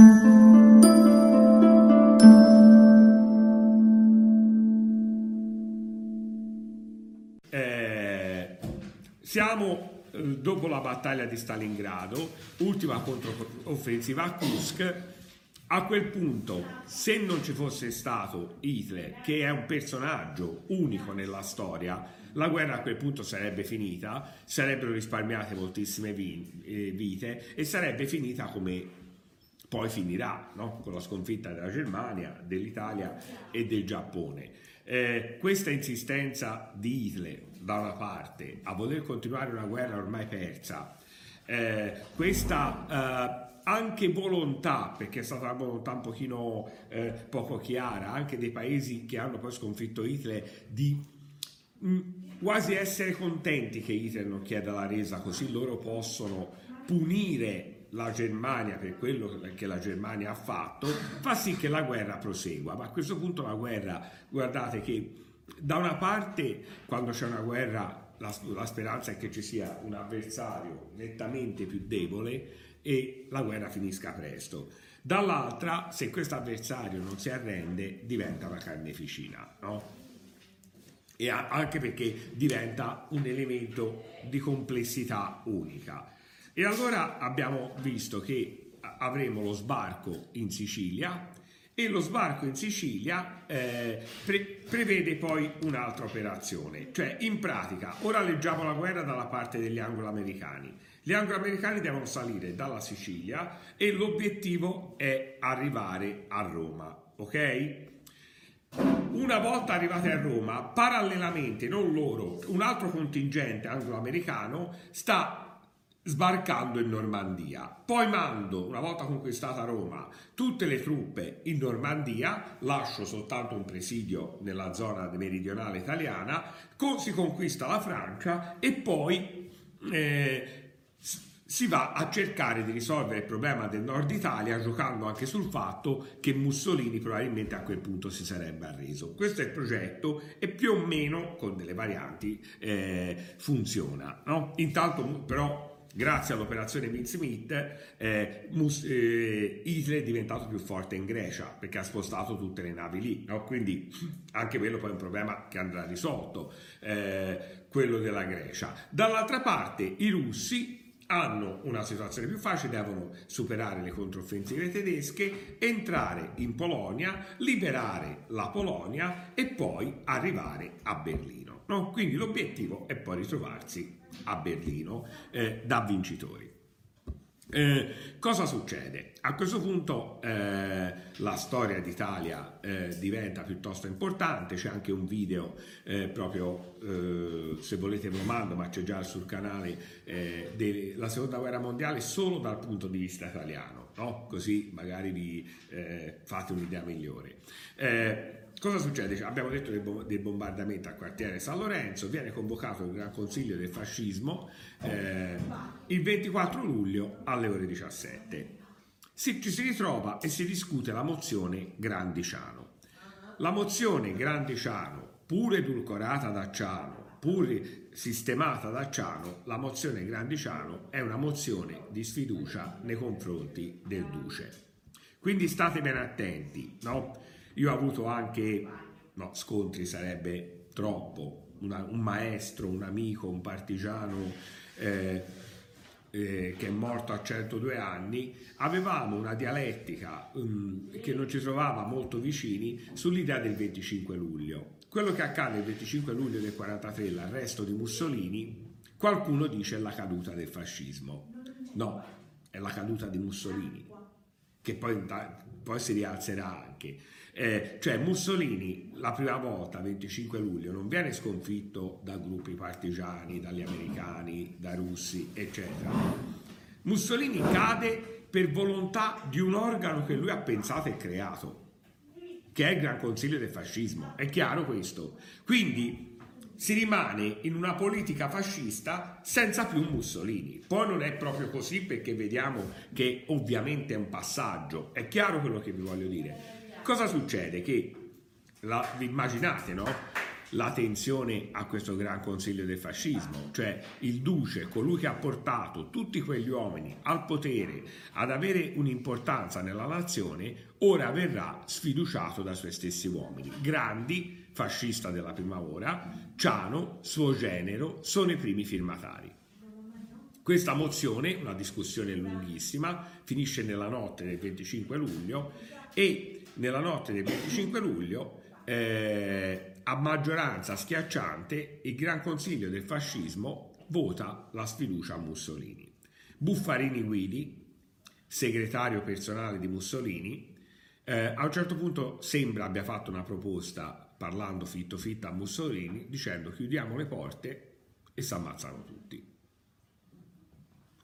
Eh, siamo eh, dopo la battaglia di Stalingrado, ultima controffensiva a Kursk. A quel punto, se non ci fosse stato Hitler, che è un personaggio unico nella storia, la guerra a quel punto sarebbe finita, sarebbero risparmiate moltissime eh, vite e sarebbe finita come poi finirà, no? con la sconfitta della Germania, dell'Italia e del Giappone. Eh, questa insistenza di Hitler da una parte a voler continuare una guerra ormai persa, eh, questa eh, anche volontà, perché è stata una volontà un pochino eh, poco chiara, anche dei paesi che hanno poi sconfitto Hitler, di mm, quasi essere contenti che Hitler non chieda la resa, così loro possono punire la Germania per quello che la Germania ha fatto, fa sì che la guerra prosegua. Ma a questo punto la guerra, guardate che da una parte quando c'è una guerra la, la speranza è che ci sia un avversario nettamente più debole e la guerra finisca presto. Dall'altra, se questo avversario non si arrende, diventa una carneficina, no? E anche perché diventa un elemento di complessità unica. E allora abbiamo visto che avremo lo sbarco in Sicilia e lo sbarco in Sicilia eh, pre- prevede poi un'altra operazione, cioè in pratica ora leggiamo la guerra dalla parte degli anglo-americani. Gli anglo-americani devono salire dalla Sicilia e l'obiettivo è arrivare a Roma, ok? Una volta arrivati a Roma, parallelamente, non loro, un altro contingente anglo-americano sta sbarcando in Normandia. Poi mando, una volta conquistata Roma, tutte le truppe in Normandia, lascio soltanto un presidio nella zona meridionale italiana, si conquista la Francia e poi eh, si va a cercare di risolvere il problema del nord Italia giocando anche sul fatto che Mussolini probabilmente a quel punto si sarebbe arreso. Questo è il progetto e più o meno con delle varianti eh, funziona. No? Intanto però grazie all'operazione Vince Smith, eh, Mus- eh, Hitler è diventato più forte in Grecia perché ha spostato tutte le navi lì, no? quindi anche quello poi è un problema che andrà risolto, eh, quello della Grecia. Dall'altra parte i russi hanno una situazione più facile, devono superare le controffensive tedesche, entrare in Polonia, liberare la Polonia e poi arrivare a Berlino. No? Quindi l'obiettivo è poi ritrovarsi a Berlino eh, da vincitori. Eh, cosa succede? A questo punto eh, la storia d'Italia eh, diventa piuttosto importante, c'è anche un video eh, proprio, eh, se volete lo mando, ma c'è già sul canale, eh, della seconda guerra mondiale solo dal punto di vista italiano, no? così magari vi fate un'idea migliore. Cosa succede? Abbiamo detto del bombardamento al quartiere San Lorenzo, viene convocato il Gran Consiglio del Fascismo eh, il 24 luglio alle ore 17. Si, ci si ritrova e si discute la mozione Grandiciano. La mozione Grandiciano, pure edulcorata da Ciano, pure sistemata da Ciano, la mozione Grandiciano è una mozione di sfiducia nei confronti del Duce. Quindi state ben attenti, no? Io ho avuto anche, no, scontri sarebbe troppo, una, un maestro, un amico, un partigiano eh, eh, che è morto a 102 anni, avevamo una dialettica um, che non ci trovava molto vicini sull'idea del 25 luglio. Quello che accade il 25 luglio del 43, l'arresto di Mussolini, qualcuno dice è la caduta del fascismo. No, è la caduta di Mussolini, che poi, poi si rialzerà anche. Eh, cioè Mussolini la prima volta, 25 luglio, non viene sconfitto da gruppi partigiani, dagli americani, dai russi, eccetera. Mussolini cade per volontà di un organo che lui ha pensato e creato, che è il Gran Consiglio del Fascismo. È chiaro questo? Quindi si rimane in una politica fascista senza più Mussolini. Poi non è proprio così perché vediamo che ovviamente è un passaggio. È chiaro quello che vi voglio dire cosa succede? Che la, vi immaginate, no? la tensione a questo gran consiglio del fascismo, cioè il duce, colui che ha portato tutti quegli uomini al potere, ad avere un'importanza nella nazione, ora verrà sfiduciato dai suoi stessi uomini. Grandi, fascista della prima ora, Ciano, suo genero, sono i primi firmatari. Questa mozione, una discussione lunghissima, finisce nella notte del 25 luglio e nella notte del 25 luglio eh, a maggioranza schiacciante il Gran Consiglio del fascismo vota la sfiducia a Mussolini. Buffarini Guidi, segretario personale di Mussolini, eh, a un certo punto sembra abbia fatto una proposta parlando fitto fitto a Mussolini dicendo chiudiamo le porte e si ammazzano tutti.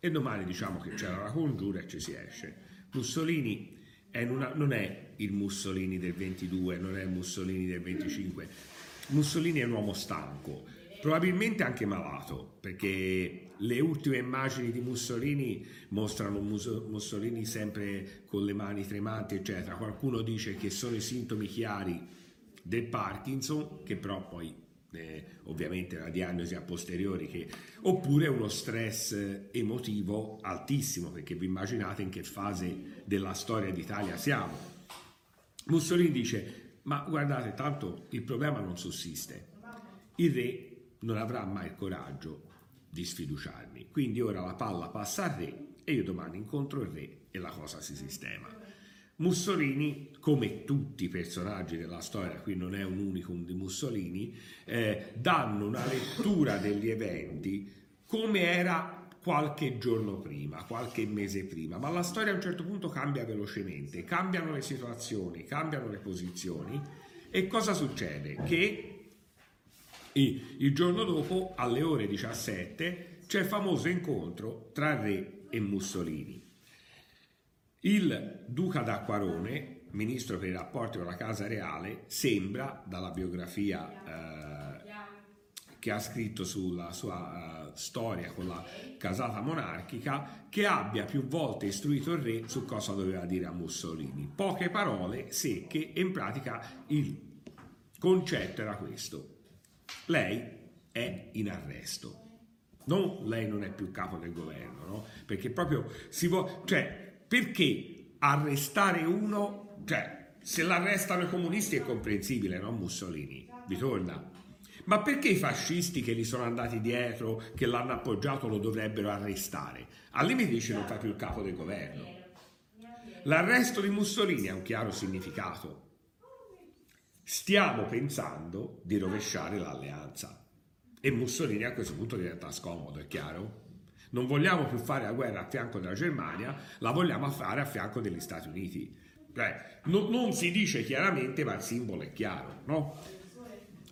E domani diciamo che c'era la congiura e ci si esce. Mussolini è una, non è il Mussolini del 22, non è il Mussolini del 25. Mussolini è un uomo stanco, probabilmente anche malato, perché le ultime immagini di Mussolini mostrano Mussolini sempre con le mani tremanti, eccetera. Qualcuno dice che sono i sintomi chiari del Parkinson, che però poi eh, ovviamente la diagnosi a posteriori, che, oppure uno stress emotivo altissimo, perché vi immaginate in che fase della storia d'Italia siamo. Mussolini dice, ma guardate, tanto il problema non sussiste, il re non avrà mai il coraggio di sfiduciarmi, quindi ora la palla passa al re e io domani incontro il re e la cosa si sistema. Mussolini, come tutti i personaggi della storia, qui non è un unicum di Mussolini, eh, danno una lettura degli eventi come era qualche giorno prima, qualche mese prima, ma la storia a un certo punto cambia velocemente, cambiano le situazioni, cambiano le posizioni e cosa succede? Che il giorno dopo, alle ore 17, c'è il famoso incontro tra re e Mussolini. Il duca d'Acquarone, ministro per i rapporti con la Casa Reale, sembra, dalla biografia eh, che ha scritto sulla sua uh, storia con la casata monarchica, che abbia più volte istruito il re su cosa doveva dire a Mussolini. Poche parole secche e in pratica il concetto era questo. Lei è in arresto. Non lei non è più capo del governo, no? Perché proprio si vuole... Cioè, perché arrestare uno, cioè se l'arrestano i comunisti è comprensibile, no Mussolini? Vi torna. Ma perché i fascisti che gli sono andati dietro, che l'hanno appoggiato, lo dovrebbero arrestare? Al limite dice non fa più il capo del governo. L'arresto di Mussolini ha un chiaro significato. Stiamo pensando di rovesciare l'alleanza. E Mussolini a questo punto diventa scomodo, è chiaro? Non vogliamo più fare la guerra a fianco della Germania, la vogliamo fare a fianco degli Stati Uniti. Beh, non, non, si dice chiaramente, ma il simbolo è chiaro. No?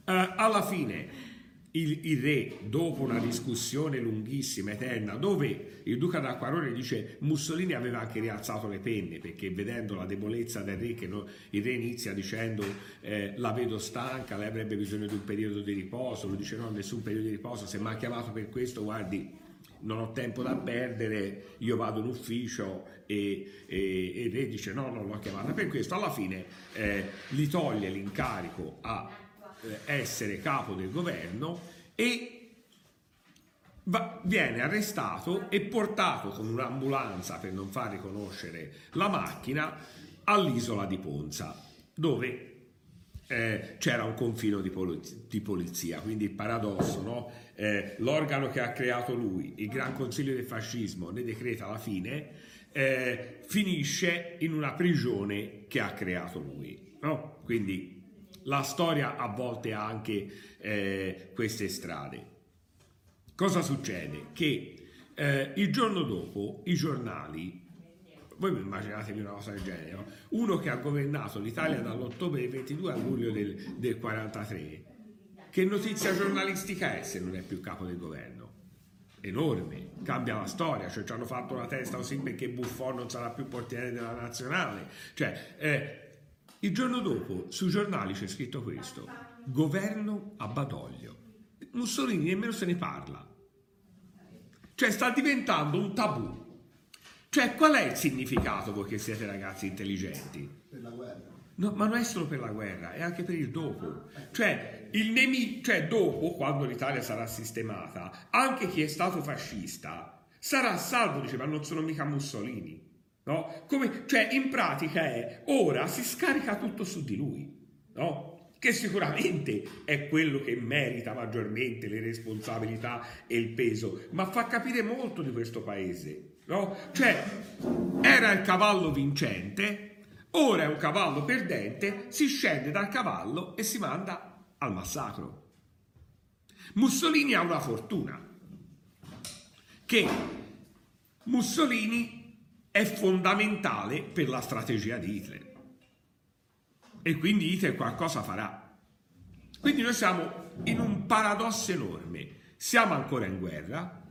Uh, alla fine il, il, re, dopo una discussione lunghissima, eterna, dove il duca d'Acquarone dice Mussolini aveva anche rialzato le penne, perché vedendo la debolezza del re, che no, il re inizia dicendo eh, la vedo stanca, lei avrebbe bisogno di un periodo di riposo, lui dice no, nessun periodo di riposo, se mi ha chiamato per questo, guardi, non ho tempo da perdere, io vado in ufficio e, e, e re dice no, non l'ho chiamata per questo, alla fine eh, gli toglie l'incarico a eh, essere capo del governo e va, viene arrestato e portato con un'ambulanza per non far riconoscere la macchina all'isola di Ponza, dove eh, c'era un confino di, polizia, di polizia quindi il paradosso, no? Eh, l'organo che ha creato lui, il Gran Consiglio del Fascismo, ne decreta la fine, eh, finisce in una prigione che ha creato lui. No? Quindi la storia a volte ha anche eh, queste strade. Cosa succede? Che eh, il giorno dopo i giornali voi immaginatevi una cosa del genere, no? uno che ha governato l'Italia dall'ottobre del 22 al luglio del, del 43, che notizia giornalistica è se non è più capo del governo? Enorme, cambia la storia, cioè ci hanno fatto la testa così perché Buffon non sarà più portiere della nazionale, cioè eh, il giorno dopo sui giornali c'è scritto questo, governo a Badoglio, Mussolini nemmeno se ne parla, cioè sta diventando un tabù, cioè qual è il significato voi che siete ragazzi intelligenti? Per la guerra No, ma non è solo per la guerra, è anche per il dopo. Cioè, il nemico, cioè dopo, quando l'Italia sarà sistemata, anche chi è stato fascista sarà salvo, dice, ma non sono mica Mussolini. No? Come, cioè, in pratica è, ora si scarica tutto su di lui. No? che sicuramente è quello che merita maggiormente le responsabilità e il peso, ma fa capire molto di questo paese. No? Cioè, era il cavallo vincente, ora è un cavallo perdente, si scende dal cavallo e si manda al massacro. Mussolini ha una fortuna, che Mussolini è fondamentale per la strategia di Hitler e quindi Hitler qualcosa farà. Quindi noi siamo in un paradosso enorme. Siamo ancora in guerra.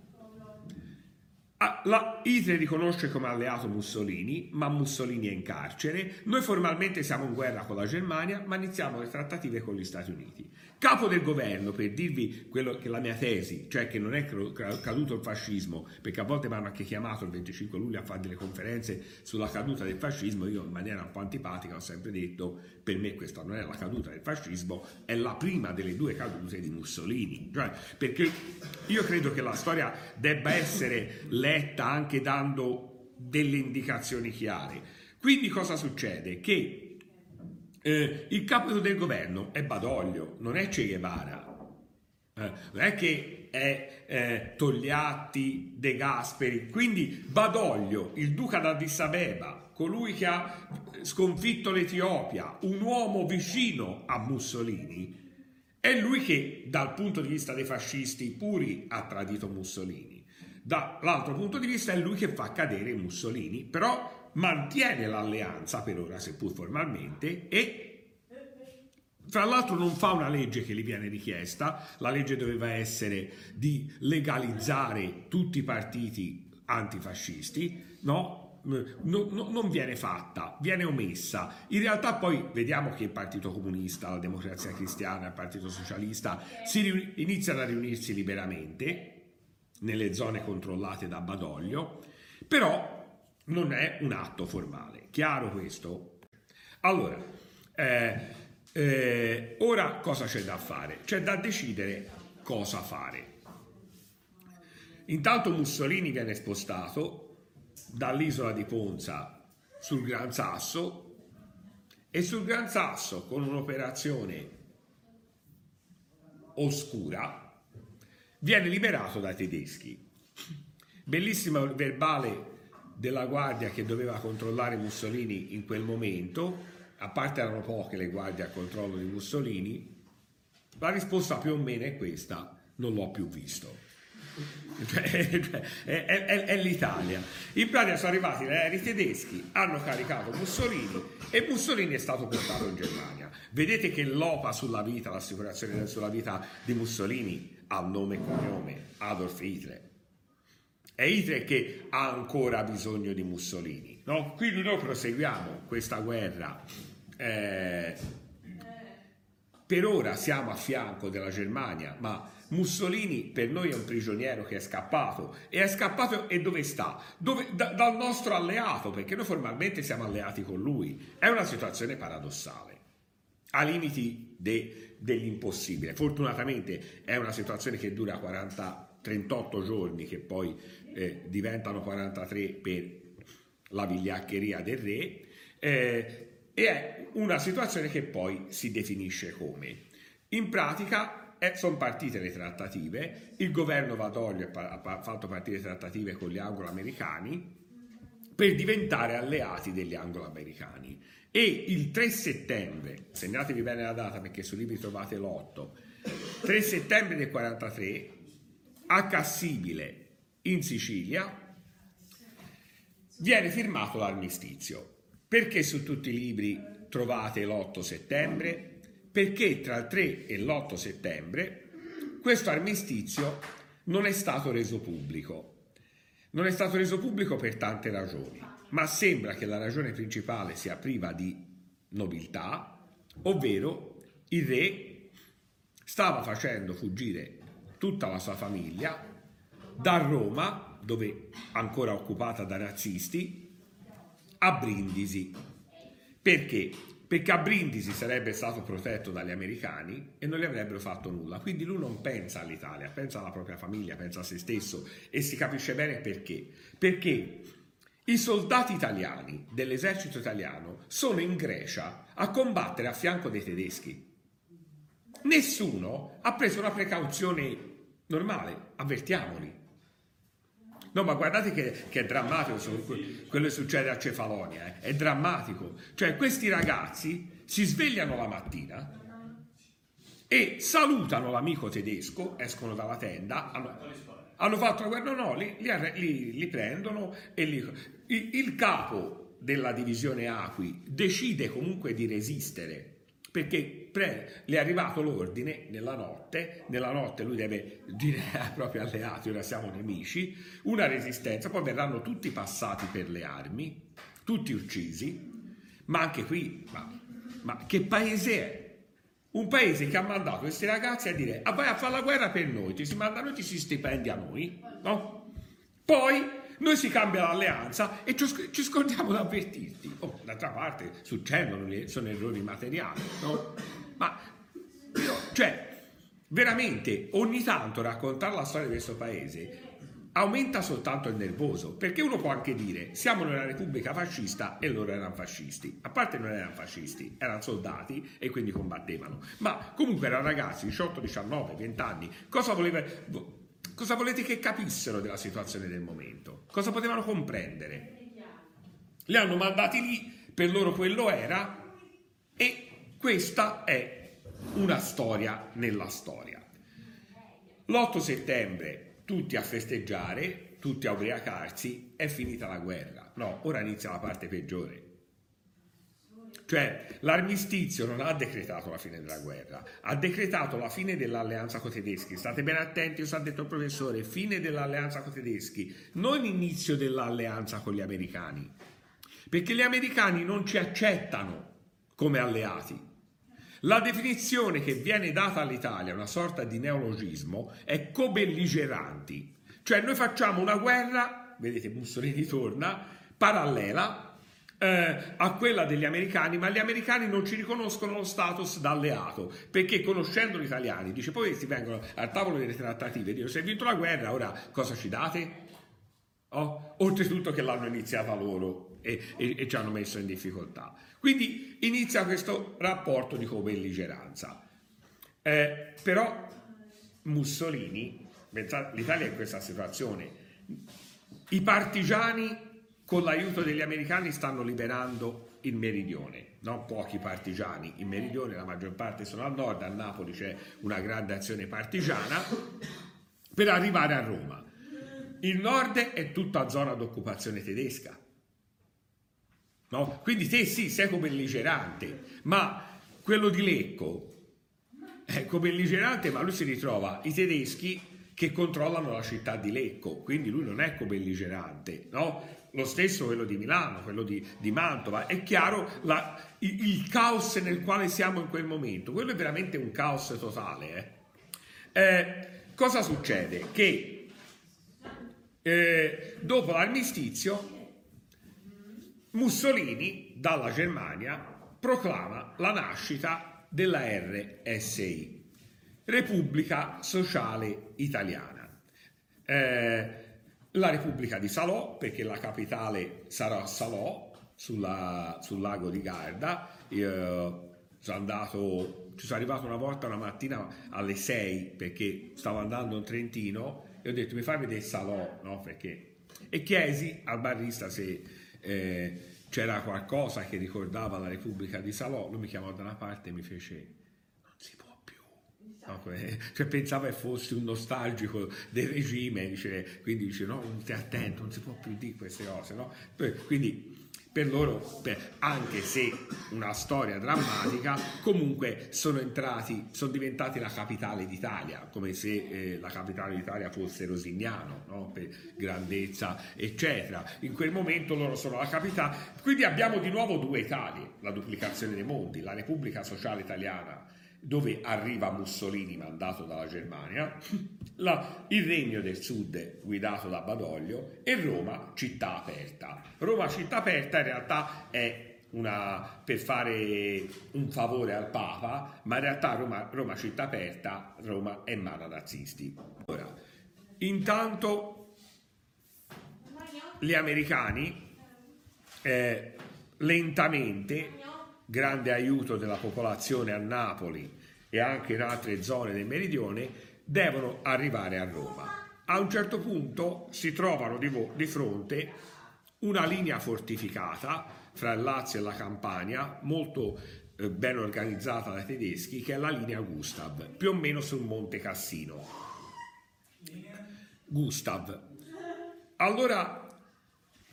Ah, la Hitler riconosce come alleato Mussolini, ma Mussolini è in carcere. Noi formalmente siamo in guerra con la Germania, ma iniziamo le trattative con gli Stati Uniti capo del governo, per dirvi quello che la mia tesi, cioè che non è caduto il fascismo, perché a volte mi hanno anche chiamato il 25 luglio a fare delle conferenze sulla caduta del fascismo, io in maniera un po' antipatica ho sempre detto, per me questa non è la caduta del fascismo, è la prima delle due cadute di Mussolini, cioè, perché io credo che la storia debba essere letta anche dando delle indicazioni chiare. Quindi cosa succede? Che eh, il capo del governo è Badoglio, non è Che Guevara. Eh, non è che è eh, Togliatti, De Gasperi. Quindi Badoglio, il duca d'Addis Abeba, colui che ha sconfitto l'Etiopia, un uomo vicino a Mussolini, è lui che dal punto di vista dei fascisti puri ha tradito Mussolini. Dall'altro punto di vista è lui che fa cadere Mussolini, però mantiene l'alleanza per ora, seppur formalmente, e fra l'altro non fa una legge che gli viene richiesta, la legge doveva essere di legalizzare tutti i partiti antifascisti, no? No, no, non viene fatta, viene omessa. In realtà poi vediamo che il Partito Comunista, la Democrazia Cristiana, il Partito Socialista si riun- iniziano a riunirsi liberamente nelle zone controllate da Badoglio, però non è un atto formale. Chiaro questo? Allora, eh, eh, ora cosa c'è da fare? C'è da decidere cosa fare. Intanto Mussolini viene spostato dall'isola di Ponza sul Gran Sasso e sul Gran Sasso con un'operazione oscura viene liberato dai tedeschi. Bellissimo verbale della guardia che doveva controllare Mussolini in quel momento, a parte erano poche le guardie a controllo di Mussolini, la risposta più o meno è questa, non l'ho più visto. È, è, è, è, l'Italia. In pratica sono arrivati gli aerei tedeschi, hanno caricato Mussolini e Mussolini è stato portato in Germania. Vedete che l'OPA sulla vita, l'assicurazione sulla vita di Mussolini ha nome e cognome, Adolf Hitler. È Hitler che ha ancora bisogno di Mussolini. No? Quindi noi proseguiamo questa guerra. Eh, per ora siamo a fianco della Germania, ma Mussolini per noi è un prigioniero che è scappato. E è scappato e dove sta? Dove, da, dal nostro alleato, perché noi formalmente siamo alleati con lui. È una situazione paradossale, a limiti de, dell'impossibile. Fortunatamente è una situazione che dura 40 38 giorni che poi eh, diventano 43 per la vigliaccheria del re eh, e è una situazione che poi si definisce come. In pratica eh, sono partite le trattative, il governo Vadoglio ha fatto partire trattative con gli anglo-americani per diventare alleati degli anglo-americani e il 3 settembre, segnatevi bene la data perché sui libri trovate l'8, 3 settembre del 43 a Cassibile in Sicilia viene firmato l'armistizio. Perché su tutti i libri trovate l'8 settembre? Perché tra il 3 e l'8 settembre questo armistizio non è stato reso pubblico. Non è stato reso pubblico per tante ragioni, ma sembra che la ragione principale sia priva di nobiltà, ovvero il re stava facendo fuggire tutta la sua famiglia da Roma, dove ancora occupata da nazisti, a Brindisi. Perché? Perché a Brindisi sarebbe stato protetto dagli americani e non gli avrebbero fatto nulla. Quindi lui non pensa all'Italia, pensa alla propria famiglia, pensa a se stesso e si capisce bene perché. Perché i soldati italiani dell'esercito italiano sono in Grecia a combattere a fianco dei tedeschi. Nessuno ha preso una precauzione normale, avvertiamoli. No, ma guardate che, che è drammatico quello che succede a Cefalonia, eh. è drammatico. Cioè questi ragazzi si svegliano la mattina e salutano l'amico tedesco, escono dalla tenda, hanno, hanno fatto la guerra, no, li, li, li prendono e li, il, il capo della divisione Acqui decide comunque di resistere perché pre, le è arrivato l'ordine nella notte, nella notte lui deve dire ai propri alleati, ora siamo nemici, una resistenza, poi verranno tutti passati per le armi, tutti uccisi, ma anche qui, ma, ma che paese è? Un paese che ha mandato questi ragazzi a dire, ah, vai a fare la guerra per noi, ti si manda noi, ti si stipendia a noi, no? Poi noi si cambia l'alleanza e ci scordiamo di avvertirti. Oh, d'altra parte succedono, sono errori materiali, no? Ma io, cioè, veramente ogni tanto raccontare la storia di questo paese aumenta soltanto il nervoso, perché uno può anche dire siamo nella Repubblica fascista e loro erano fascisti. A parte non erano fascisti, erano soldati e quindi combattevano. Ma comunque erano ragazzi, 18, 19, 20 anni. Cosa voleva Cosa volete che capissero della situazione del momento? Cosa potevano comprendere? Li hanno mandati lì, per loro quello era, e questa è una storia nella storia. L'8 settembre tutti a festeggiare, tutti a ubriacarsi, è finita la guerra. No, ora inizia la parte peggiore. Cioè l'armistizio non ha decretato la fine della guerra, ha decretato la fine dell'alleanza con i tedeschi. State ben attenti, cosa ha detto il professore, fine dell'alleanza con i tedeschi, non inizio dell'alleanza con gli americani. Perché gli americani non ci accettano come alleati. La definizione che viene data all'Italia, una sorta di neologismo, è cobelligeranti. Cioè noi facciamo una guerra, vedete Mussolini torna, parallela eh, a quella degli americani, ma gli americani non ci riconoscono lo status d'alleato, perché conoscendo gli italiani, dice poi questi vengono al tavolo delle trattative e dicono se hai vinto la guerra ora cosa ci date? Oh, oltretutto che l'hanno iniziata loro e, e, e, ci hanno messo in difficoltà. Quindi inizia questo rapporto di co-belligeranza. Eh, però Mussolini, l'Italia è in questa situazione, i partigiani con l'aiuto degli americani stanno liberando il meridione, no? pochi partigiani, in meridione la maggior parte sono al nord, a Napoli c'è una grande azione partigiana per arrivare a Roma. Il nord è tutta zona d'occupazione tedesca. No? Quindi te sì, sei come belligerante, ma quello di Lecco è come belligerante, ma lui si ritrova i tedeschi che controllano la città di Lecco, quindi lui non è co-belligerante, no? Lo stesso quello di Milano, quello di, di Mantova, è chiaro la, il, il, caos nel quale siamo in quel momento, quello è veramente un caos totale. Eh? Eh, cosa succede? Che eh, dopo l'armistizio Mussolini dalla Germania proclama la nascita della RSI, Repubblica Sociale Italiana. Eh, la Repubblica di Salò, perché la capitale sarà Salò, sulla, sul lago di Garda. Io sono andato, ci sono arrivato una volta una mattina alle 6 perché stavo andando in Trentino e ho detto mi fai vedere Salò, no? Perché... E chiesi al barista se eh, c'era qualcosa che ricordava la Repubblica di Salò, lui mi chiamò da una parte e mi fece No, cioè, pensava che fossi un nostalgico del regime, dice, quindi dice no, stai attento, non si può più dire queste cose. No? Quindi per loro, anche se una storia drammatica, comunque sono entrati, sono diventati la capitale d'Italia, come se eh, la capitale d'Italia fosse Rosignano, no? per grandezza, eccetera. In quel momento loro sono la capitale. Quindi abbiamo di nuovo due Italie, la duplicazione dei mondi, la Repubblica Sociale Italiana dove arriva Mussolini mandato dalla Germania, la, il Regno del Sud guidato da Badoglio e Roma città aperta. Roma città aperta in realtà è una, per fare un favore al Papa, ma in realtà Roma, Roma città aperta, Roma è mano nazisti. Ora, intanto gli americani eh, lentamente, grande aiuto della popolazione a Napoli e anche in altre zone del meridione, devono arrivare a Roma. A un certo punto si trovano di, vo- di fronte una linea fortificata fra il Lazio e la Campania, molto eh, ben organizzata dai tedeschi, che è la linea Gustav, più o meno sul Monte Cassino. Gustav. Allora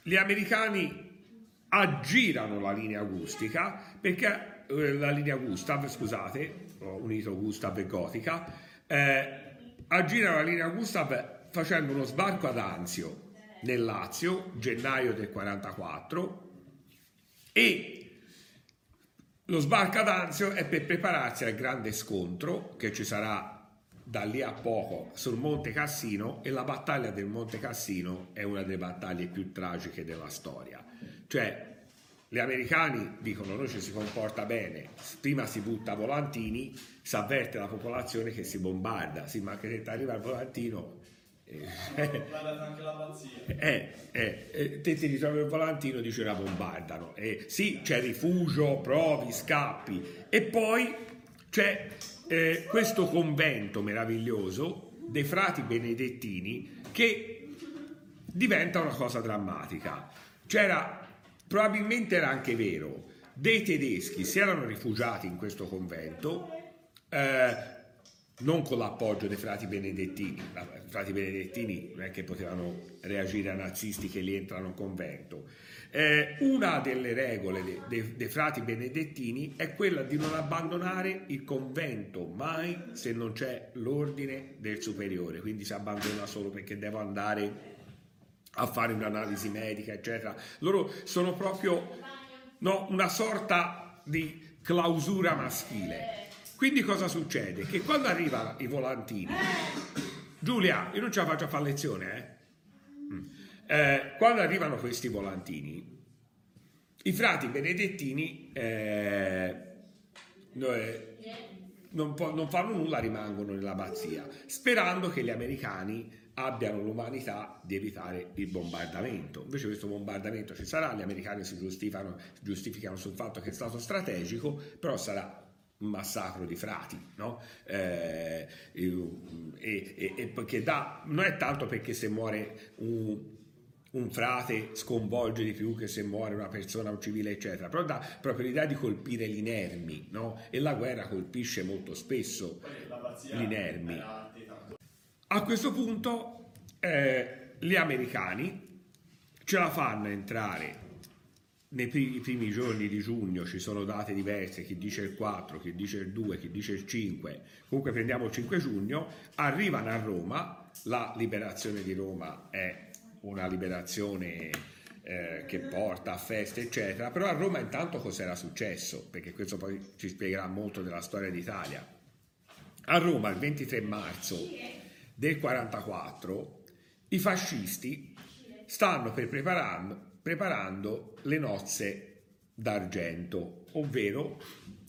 gli americani aggirano la linea Gustica perché eh, la linea Gustav, scusate, ho unito Gustav e Gotica, eh, aggirano la linea Gustav facendo uno sbarco ad Anzio nel Lazio, gennaio del 44, e lo sbarco ad Anzio è per prepararsi al grande scontro che ci sarà da lì a poco sul Monte Cassino e la battaglia del Monte Cassino è una delle battaglie più tragiche della storia. Cioè, gli americani dicono noi ci si comporta bene, prima si butta volantini, si avverte la popolazione che si bombarda, sì, ma anche se ti arriva il volantino pazzia. Eh, eh, eh, te ti ritrovi il volantino, dice la bombardano. Eh, sì, c'è rifugio, provi, scappi. E poi c'è eh, questo convento meraviglioso dei frati benedettini che diventa una cosa drammatica. C'era, probabilmente era anche vero, dei tedeschi si erano rifugiati in questo convento. Eh, non con l'appoggio dei frati benedettini. I frati benedettini non è che potevano reagire a nazisti che li entrano in convento. Eh, una delle regole dei, dei, dei frati benedettini è quella di non abbandonare il convento mai se non c'è l'ordine del superiore, quindi si abbandona solo perché devo andare a fare un'analisi medica, eccetera. Loro sono proprio no, una sorta di clausura maschile. Quindi cosa succede? Che quando arrivano i volantini, Giulia, io non ce la faccio a fare lezione, eh? Eh quando arrivano questi volantini, i frati benedettini eh, non, po- non fanno nulla, rimangono nell'abbazia, sperando che gli americani abbiano l'umanità di evitare il bombardamento. Invece questo bombardamento ci sarà, gli americani si giustificano, giustificano sul fatto che è stato strategico, però sarà un massacro di frati, no? Eh, e, e, e, perché dà, non è tanto perché se muore un, un, frate sconvolge di più che se muore una persona, un civile, eccetera, però dà proprio l'idea di colpire gli inermi, no? E la guerra colpisce molto spesso gli inermi. A questo punto eh, gli americani ce la fanno entrare nei primi, primi, giorni di giugno ci sono date diverse, chi dice il 4, chi dice il 2, chi dice il 5, comunque prendiamo il 5 giugno, arrivano a Roma, la liberazione di Roma è una liberazione eh, che porta a feste eccetera, però a Roma intanto cos'era successo? Perché questo poi ci spiegherà molto della storia d'Italia. A Roma il 23 marzo del 44 i fascisti stanno per preparando preparando le nozze d'argento, ovvero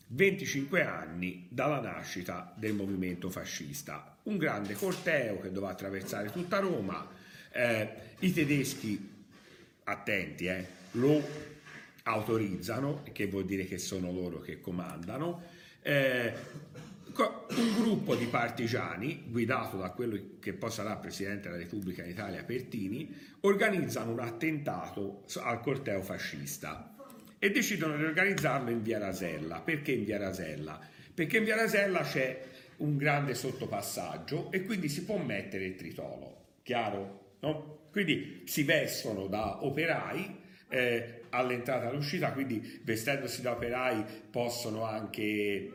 25 anni dalla nascita del movimento fascista. Un grande corteo che doveva attraversare tutta Roma, eh, i tedeschi, attenti, eh, lo autorizzano, che vuol dire che sono loro che comandano, eh, un gruppo di partigiani, guidato da quello che poi sarà Presidente della Repubblica in Italia, Pertini, organizzano un attentato al corteo fascista e decidono di organizzarlo in via Rasella. Perché in via Rasella? Perché in via Rasella c'è un grande sottopassaggio e quindi si può mettere il tritolo, chiaro? No? Quindi si vestono da operai eh, all'entrata e all'uscita, quindi vestendosi da operai possono anche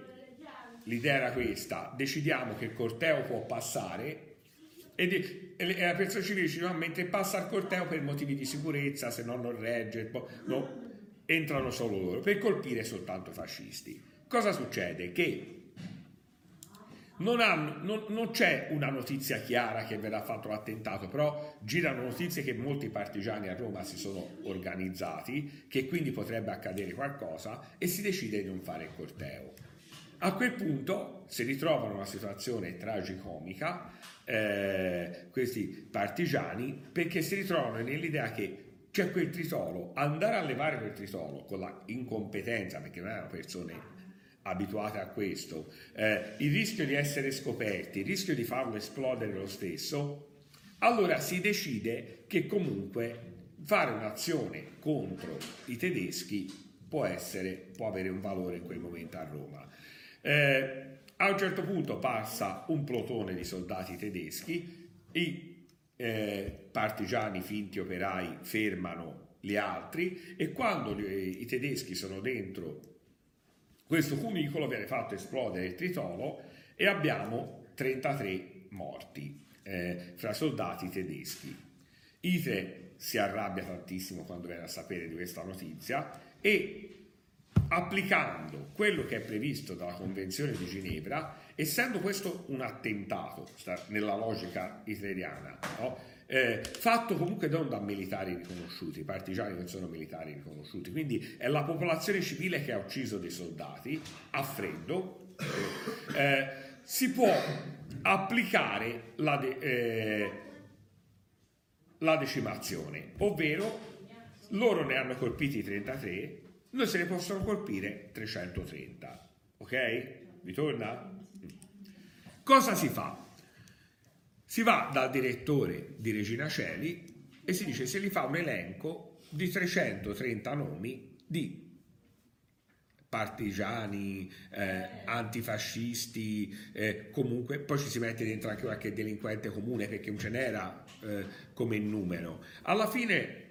l'idea era questa, decidiamo che il corteo può passare e, la persona civile dice no, mentre passa il corteo per motivi di sicurezza, se no non regge, no, entrano solo loro, per colpire soltanto fascisti. Cosa succede? Che non, hanno, non, non, c'è una notizia chiara che verrà fatto l'attentato, però girano notizie che molti partigiani a Roma si sono organizzati, che quindi potrebbe accadere qualcosa e si decide di non fare il corteo. A quel punto si ritrovano in una situazione tragicomica eh, questi partigiani perché si ritrovano nell'idea che c'è quel tritolo, andare a levare quel tritolo con la incompetenza, perché non erano persone abituate a questo, eh, il rischio di essere scoperti, il rischio di farlo esplodere lo stesso, allora si decide che comunque fare un'azione contro i tedeschi può, essere, può avere un valore in quel momento a Roma. Eh, a un certo punto passa un plotone di soldati tedeschi, i eh, partigiani finti operai fermano gli altri e quando gli, i tedeschi sono dentro questo cunicolo viene fatto esplodere il tritolo e abbiamo 33 morti eh, fra soldati tedeschi. Ite si arrabbia tantissimo quando viene a sapere di questa notizia e applicando quello che è previsto dalla Convenzione di Ginevra, essendo questo un attentato nella logica italiana, no? Eh, fatto comunque non da militari riconosciuti, partigiani non sono militari riconosciuti, quindi è la popolazione civile che ha ucciso dei soldati a freddo, eh, si può applicare la, de- eh, la decimazione, ovvero loro ne hanno colpiti 33, noi se ne possono colpire 330. Ok? Vi torna? Cosa si fa? Si va dal direttore di Regina Celi e si dice se li fa un elenco di 330 nomi di partigiani, eh, antifascisti, eh, comunque poi ci si mette dentro anche qualche delinquente comune perché non ce n'era eh, come numero. Alla fine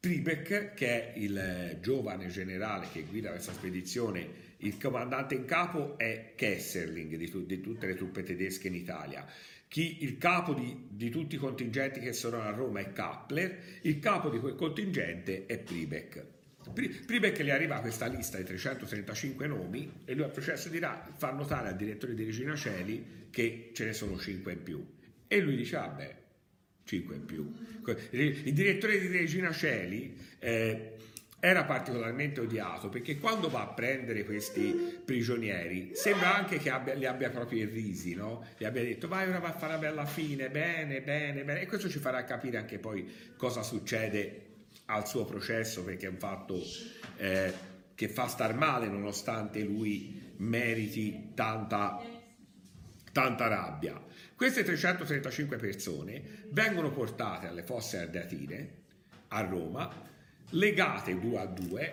Pribeck, che è il giovane generale che guida questa spedizione, il comandante in capo è Kesserling di, tu, di tutte le truppe tedesche in Italia chi, il capo di, di, tutti i contingenti che sono a Roma è Kappler, il capo di quel contingente è Pribeck. Pribeck gli arriva questa lista di 335 nomi e lui al processo dirà, fa notare al direttore di Regina Celi che ce ne sono 5 in più. E lui dice, vabbè, 5 in più. Il direttore di Regina Celi eh, era particolarmente odiato perché quando va a prendere questi prigionieri sembra anche che abbia, li abbia proprio irrisi, no? Gli abbia detto vai ora va a fare una bella fine, bene, bene, bene e questo ci farà capire anche poi cosa succede al suo processo perché è un fatto eh, che fa star male nonostante lui meriti tanta, tanta rabbia. Queste 335 persone vengono portate alle fosse ardeatine a Roma legate due a due,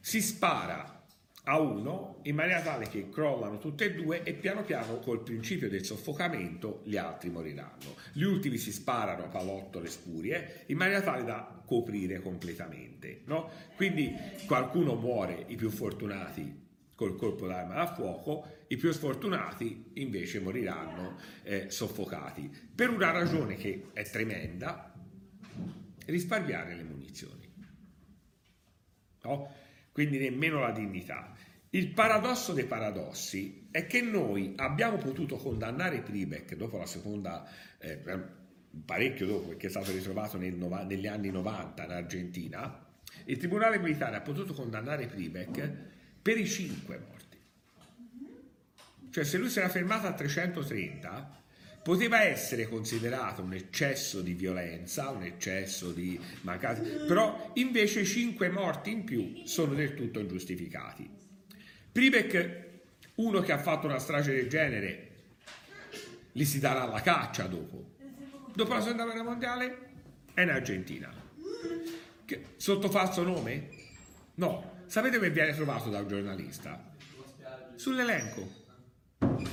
si spara a uno in maniera tale che crollano tutte e due e piano piano col principio del soffocamento gli altri moriranno. Gli ultimi si sparano a palottole spurie in maniera tale da coprire completamente. No? Quindi qualcuno muore, i più fortunati col colpo d'arma da fuoco, i più sfortunati invece moriranno eh, soffocati. Per una ragione che è tremenda, risparmiare le munizioni no? quindi nemmeno la dignità. Il paradosso dei paradossi è che noi abbiamo potuto condannare Pribeck dopo la seconda, eh, parecchio dopo, perché è stato ritrovato nel, negli anni 90 in Argentina, il Tribunale Militare ha potuto condannare Pribeck per i cinque morti. Cioè se lui si era fermato a 330, poteva essere considerato un eccesso di violenza, un eccesso di mancanza, però invece cinque morti in più sono del tutto ingiustificati. Pribeck, uno che ha fatto una strage del genere, gli si darà la caccia dopo. Dopo la seconda guerra mondiale è in Argentina. Che, sotto falso nome? No. Sapete dove viene trovato da un giornalista? Sull'elenco.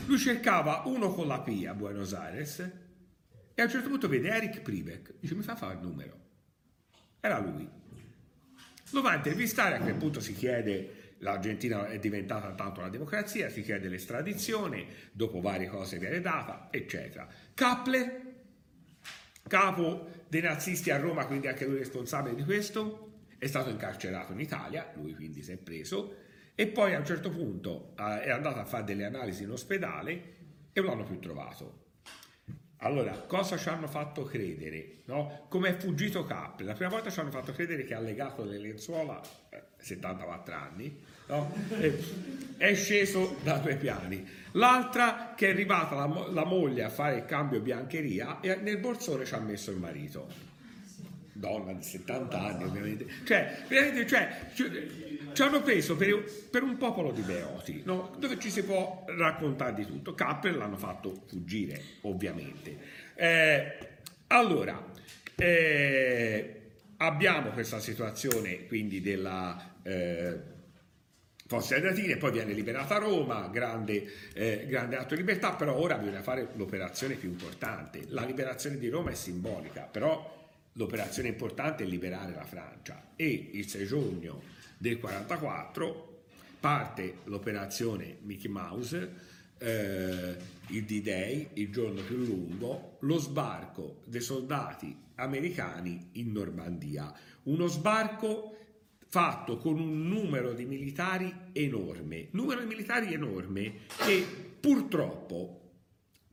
Lui cercava uno con la P a Buenos Aires e a un certo punto vede Eric Pribeck, dice mi fa fare il numero. Era lui. Lo va a intervistare, a quel punto si chiede, l'Argentina è diventata tanto una democrazia, si chiede l'estradizione, dopo varie cose viene data, eccetera. Kappler, capo dei nazisti a Roma, quindi anche lui responsabile di questo, è stato incarcerato in Italia, lui quindi si è preso, e poi a un certo punto eh, è andato a fare delle analisi in ospedale e non l'hanno più trovato. Allora, cosa ci hanno fatto credere? No? Come è fuggito Capri? La prima volta ci hanno fatto credere che ha legato le lenzuola, eh, 74 anni, no? è sceso da due piani. L'altra che è arrivata la, la moglie a fare il cambio biancheria e nel borsone ci ha messo il marito donna di 70 anni ovviamente, cioè, veramente, cioè, ci hanno preso per, per un popolo di beoti, no? dove ci si può raccontare di tutto. Kappel l'hanno fatto fuggire, ovviamente. Eh, allora, eh, abbiamo questa situazione quindi della... Eh, Fosse Adriatina poi viene liberata Roma, grande, eh, grande, atto di libertà, però ora bisogna fare l'operazione più importante. La liberazione di Roma è simbolica, però l'operazione importante è liberare la Francia e il 6 giugno del 44 parte l'operazione Mickey Mouse, eh, il D-Day, il giorno più lungo, lo sbarco dei soldati americani in Normandia. Uno sbarco fatto con un numero di militari enorme, numero di militari enorme che purtroppo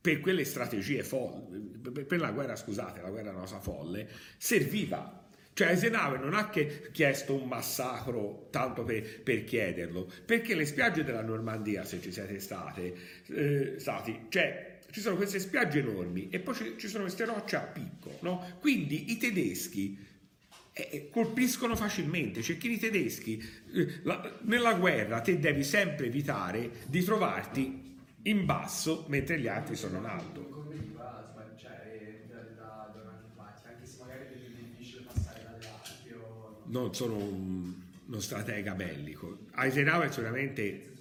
per quelle strategie folle, per la guerra, scusate, la guerra nostra folle, serviva. Cioè Eisenhower non ha che chiesto un massacro tanto per, per chiederlo, perché le spiagge della Normandia, se ci siete state, eh, stati, cioè ci sono queste spiagge enormi e poi ci, ci sono queste rocce a picco, no? Quindi i tedeschi eh, eh colpiscono facilmente. Cecchini tedeschi, eh, la, nella guerra te devi sempre evitare di trovarti in basso mentre gli altri sono in alto. Non sono un, uno stratega bellico. Eisenhower sicuramente...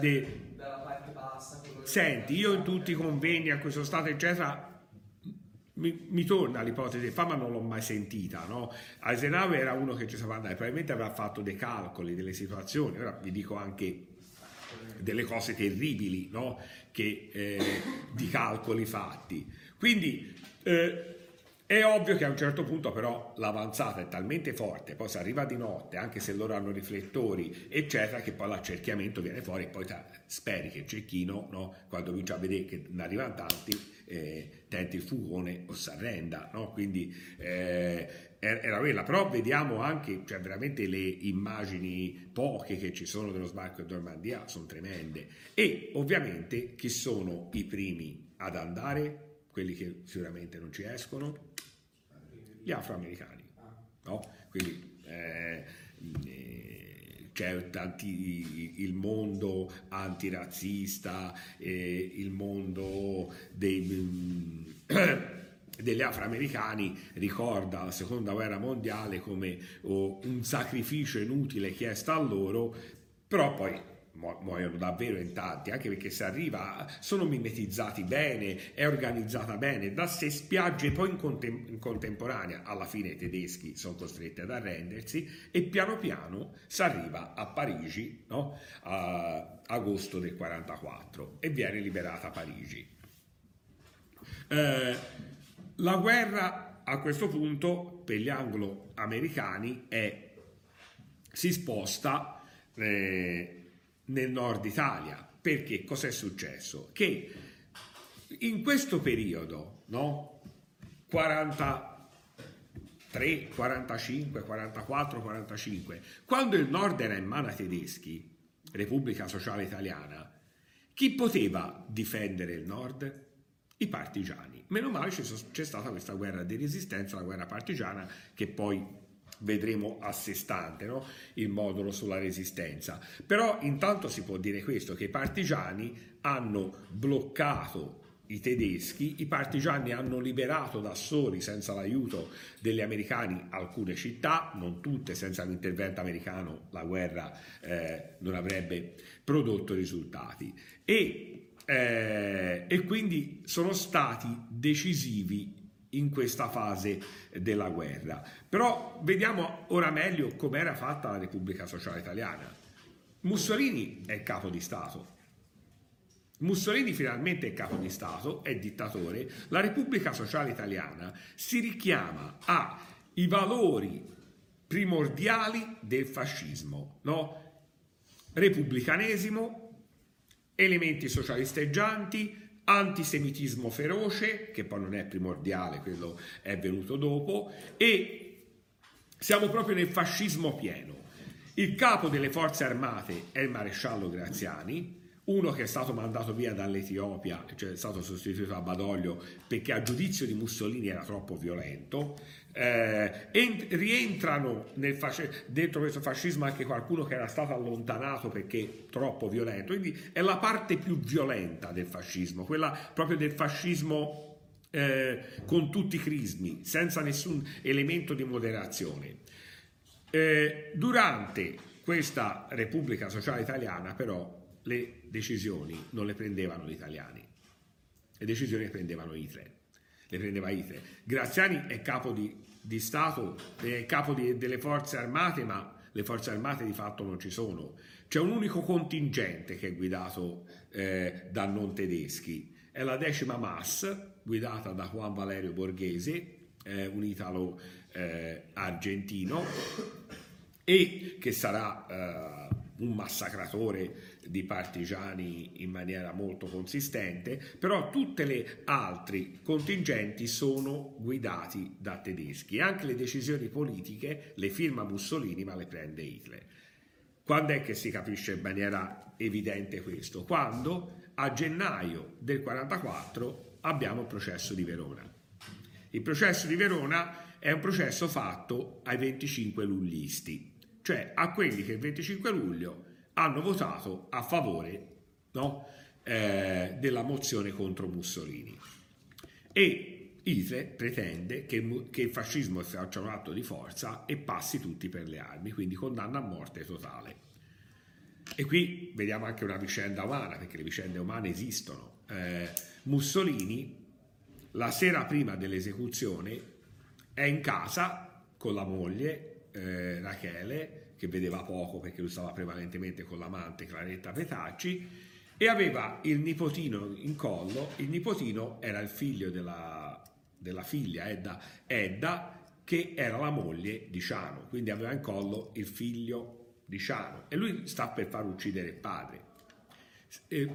De... Senti, io in tutti i convegni a cui sono stato, eccetera, mi, mi, torna l'ipotesi fa ma non l'ho mai sentita no? Eisenhower era uno che ci sapeva andare probabilmente avrà fatto dei calcoli delle situazioni ora vi dico anche delle cose terribili no? che, eh, di calcoli fatti. Quindi eh, è ovvio che a un certo punto però l'avanzata è talmente forte, poi si arriva di notte, anche se loro hanno riflettori, eccetera, che poi l'accerchiamento viene fuori e poi speri che il cecchino, no? quando comincia a vedere che ne arrivano tanti, eh, tenti il fugone o si arrenda. No? Quindi eh, era quella, però vediamo anche, cioè veramente le immagini poche che ci sono dello sbarco di Normandia sono tremende. E ovviamente chi sono i primi ad andare, quelli che sicuramente non ci escono, gli afroamericani, no? Quindi eh, eh c'è tanti, il mondo antirazzista, eh, il mondo dei... degli afroamericani ricorda la seconda guerra mondiale come oh, un sacrificio inutile chiesto a loro, però poi muoiono davvero in tanti, anche perché se arriva sono mimetizzati bene, è organizzata bene, da sé spiagge poi in, contem- in, contemporanea, alla fine i tedeschi sono costretti ad arrendersi e piano piano si arriva a Parigi, no? a agosto del 44 e viene liberata Parigi. Eh, la guerra a questo punto per gli anglo-americani è, si sposta eh, nel nord Italia. Perché cosa è successo? Che in questo periodo, no? 43, 45, 44, 45, quando il nord era in mano ai tedeschi, Repubblica Sociale Italiana, chi poteva difendere il nord? I partigiani. Meno male c'è stata questa guerra di resistenza, la guerra partigiana, che poi vedremo a sé stante, no? il modulo sulla resistenza. Però intanto si può dire questo, che i partigiani hanno bloccato i tedeschi, i partigiani hanno liberato da soli, senza l'aiuto degli americani, alcune città, non tutte, senza l'intervento americano la guerra eh, non avrebbe prodotto risultati. E eh, e quindi sono stati decisivi in questa fase della guerra. Però vediamo ora meglio come era fatta la Repubblica Sociale Italiana. Mussolini è capo di Stato. Mussolini finalmente è capo di Stato, è dittatore. La Repubblica Sociale Italiana si richiama ai valori primordiali del fascismo, no? Repubblicanesimo, elementi socialisteggianti, antisemitismo feroce, che poi non è primordiale, quello è venuto dopo, e siamo proprio nel fascismo pieno. Il capo delle forze armate è il maresciallo Graziani, uno che è stato mandato via dall'Etiopia, cioè è stato sostituito a Badoglio perché a giudizio di Mussolini era troppo violento, eh, rientrano fasc- dentro questo fascismo anche qualcuno che era stato allontanato perché troppo violento, quindi è la parte più violenta del fascismo, quella proprio del fascismo eh, con tutti i crismi, senza nessun elemento di moderazione. Eh, durante questa Repubblica Sociale Italiana però le decisioni non le prendevano gli italiani, le decisioni le prendevano Hitler. Le prendeva Hitler. Graziani è capo di, di Stato, è capo di, delle forze armate, ma le forze armate di fatto non ci sono. C'è un unico contingente che è guidato eh, da non tedeschi, è la decima MAS, guidata da Juan Valerio Borghese, eh, un italo eh, argentino, e che sarà eh, un massacratore di partigiani in maniera molto consistente, però tutte le altri contingenti sono guidati da tedeschi. Anche le decisioni politiche le firma Mussolini, ma le prende Hitler. Quando è che si capisce in maniera evidente questo? Quando a gennaio del 1944 abbiamo il processo di Verona. Il processo di Verona è un processo fatto ai 25 lullisti, cioè a quelli che il 25 luglio hanno votato a favore no, eh, della mozione contro Mussolini. E Hitler pretende che, che il fascismo faccia un atto di forza e passi tutti per le armi, quindi condanna a morte totale. E qui vediamo anche una vicenda umana, perché le vicende umane esistono. Eh, Mussolini, la sera prima dell'esecuzione, è in casa con la moglie eh, Rachele che vedeva poco perché lui stava prevalentemente con l'amante Claretta Petacci e aveva il nipotino in collo, il nipotino era il figlio della, della figlia Edda, Edda che era la moglie di Ciano, quindi aveva in collo il figlio di Ciano e lui sta per far uccidere il padre. E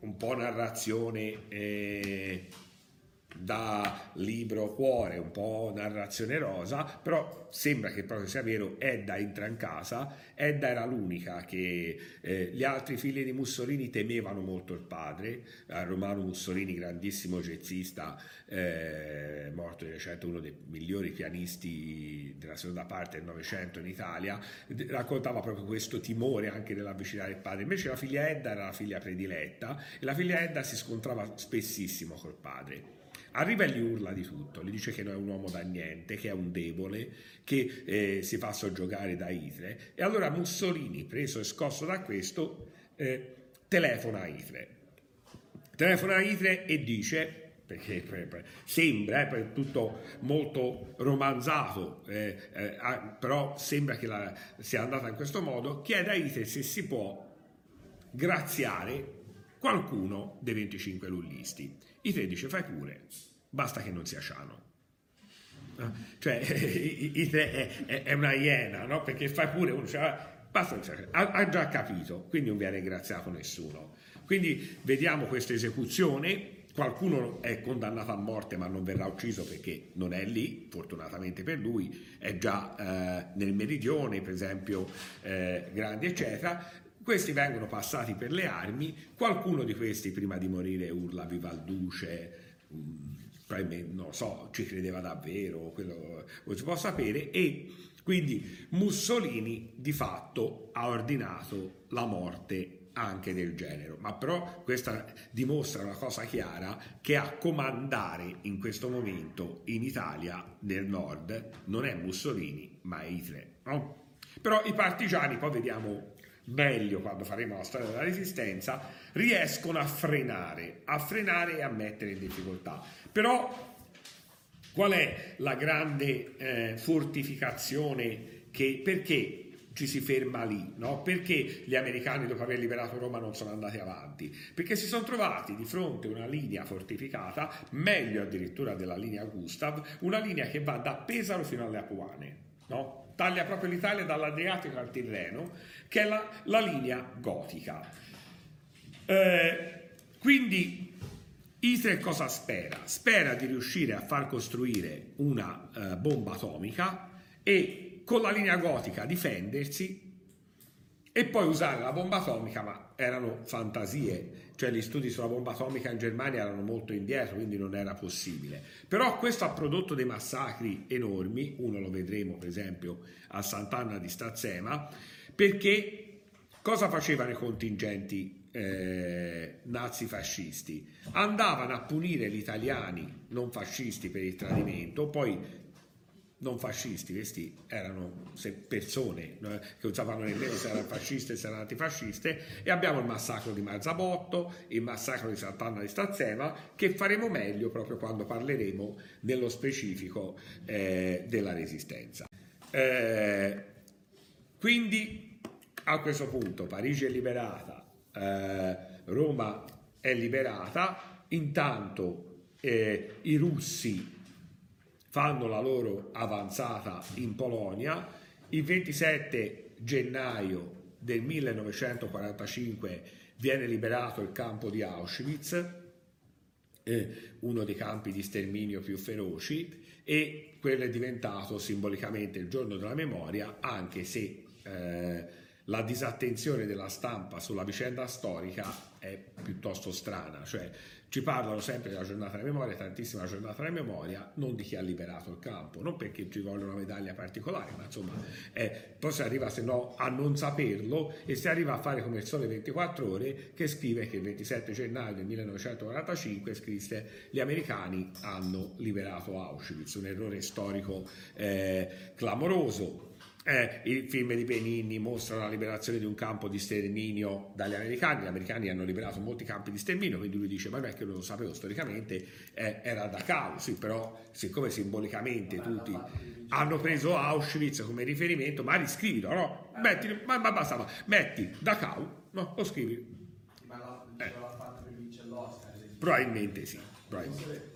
un po' narrazione eh, da libro cuore, un po' narrazione rosa, però sembra che proprio sia vero, Edda entra in casa, Edda era l'unica che eh, gli altri figli di Mussolini temevano molto il padre, eh, Romano Mussolini, grandissimo jazzista, eh, morto di recente, uno dei migliori pianisti della seconda parte del Novecento in Italia, raccontava proprio questo timore anche nell'avvicinare il padre, invece la figlia Edda era la figlia prediletta e la figlia Edda si scontrava spessissimo col padre. Arriva e gli urla di tutto, gli dice che non è un uomo da niente, che è un debole, che eh, si fa soggiogare da Hitler. E allora Mussolini, preso e scosso da questo, eh, telefona a Hitler. Telefona a Hitler e dice perché sembra, eh, tutto molto romanzato, eh, eh, però sembra che la, sia andata in questo modo, chiede a Hitler se si può graziare qualcuno dei 25 lullisti. Hitler dice fai pure, basta che non sia Ciano. Ah, cioè, Hitler è, è, una iena, no? Perché fai pure uno, cioè, basta sia, ha, ha già capito, quindi non viene ringraziato nessuno. Quindi vediamo questa esecuzione, qualcuno è condannato a morte ma non verrà ucciso perché non è lì, fortunatamente per lui, è già eh, nel meridione, per esempio, eh, Grandi, eccetera. Questi vengono passati per le armi, qualcuno di questi prima di morire urla viva il duce, mm, non so, ci credeva davvero, quello lo si può sapere, e quindi Mussolini di fatto ha ordinato la morte anche del genero, ma però questa dimostra una cosa chiara che a comandare in questo momento in Italia nel nord non è Mussolini ma è Hitler. No? Però i partigiani, poi vediamo meglio quando faremo la storia della resistenza, riescono a frenare, a frenare e a mettere in difficoltà. Però qual è la grande eh, fortificazione che perché ci si ferma lì, no? Perché gli americani dopo aver liberato Roma non sono andati avanti? Perché si sono trovati di fronte a una linea fortificata, meglio addirittura della linea Gustav, una linea che va da Pesaro fino alle Apuane, no? Taglia proprio l'Italia dall'Adriatico al Tirreno, che è la, la linea gotica. Eh, quindi Israele cosa spera? Spera di riuscire a far costruire una eh, bomba atomica e con la linea gotica difendersi e poi usare la bomba atomica, ma erano fantasie, cioè gli studi sulla bomba atomica in Germania erano molto indietro, quindi non era possibile. Però questo ha prodotto dei massacri enormi, uno lo vedremo per esempio a Sant'Anna di Stazzema, perché cosa facevano i contingenti eh, nazi-fascisti? Andavano a punire gli italiani non fascisti per il tradimento, poi non fascisti, questi erano persone che usavano nemmeno se erano fasciste se erano antifasciste e abbiamo il massacro di Marzabotto, il massacro di Sant'Anna di Stazzema che faremo meglio proprio quando parleremo nello specifico eh, della resistenza. Eh, quindi a questo punto Parigi è liberata, eh, Roma è liberata, intanto eh, i russi fanno la loro avanzata in Polonia. Il 27 gennaio del 1945 viene liberato il campo di Auschwitz, eh, uno dei campi di sterminio più feroci, e quello è diventato simbolicamente il giorno della memoria, anche se eh, la disattenzione della stampa sulla vicenda storica è piuttosto strana, cioè ci parlano sempre della giornata della memoria, tantissima giornata della memoria, non di chi ha liberato il campo, non perché ci vuole una medaglia particolare, ma insomma, eh, poi si arriva se no a non saperlo e si arriva a fare come il Sole 24 Ore che scrive che il 27 gennaio del 1945 scrisse gli americani hanno liberato Auschwitz, un errore storico eh, clamoroso eh, I film di Benigni mostrano la liberazione di un campo di sterminio dagli americani. Gli americani hanno liberato molti campi di sterminio, quindi lui dice: Ma non è che non lo sapevo storicamente, eh, era da Dachau. Sì, però, siccome simbolicamente tutti hanno preso Auschwitz come riferimento, ma riscrivilo, no? Metti, ma, ma basta, ma, metti Dachau, no? Lo scrivi. Ma l'ha, eh. l'ha fatto per vincere l'Oscar. Probabilmente sì. Probabilmente.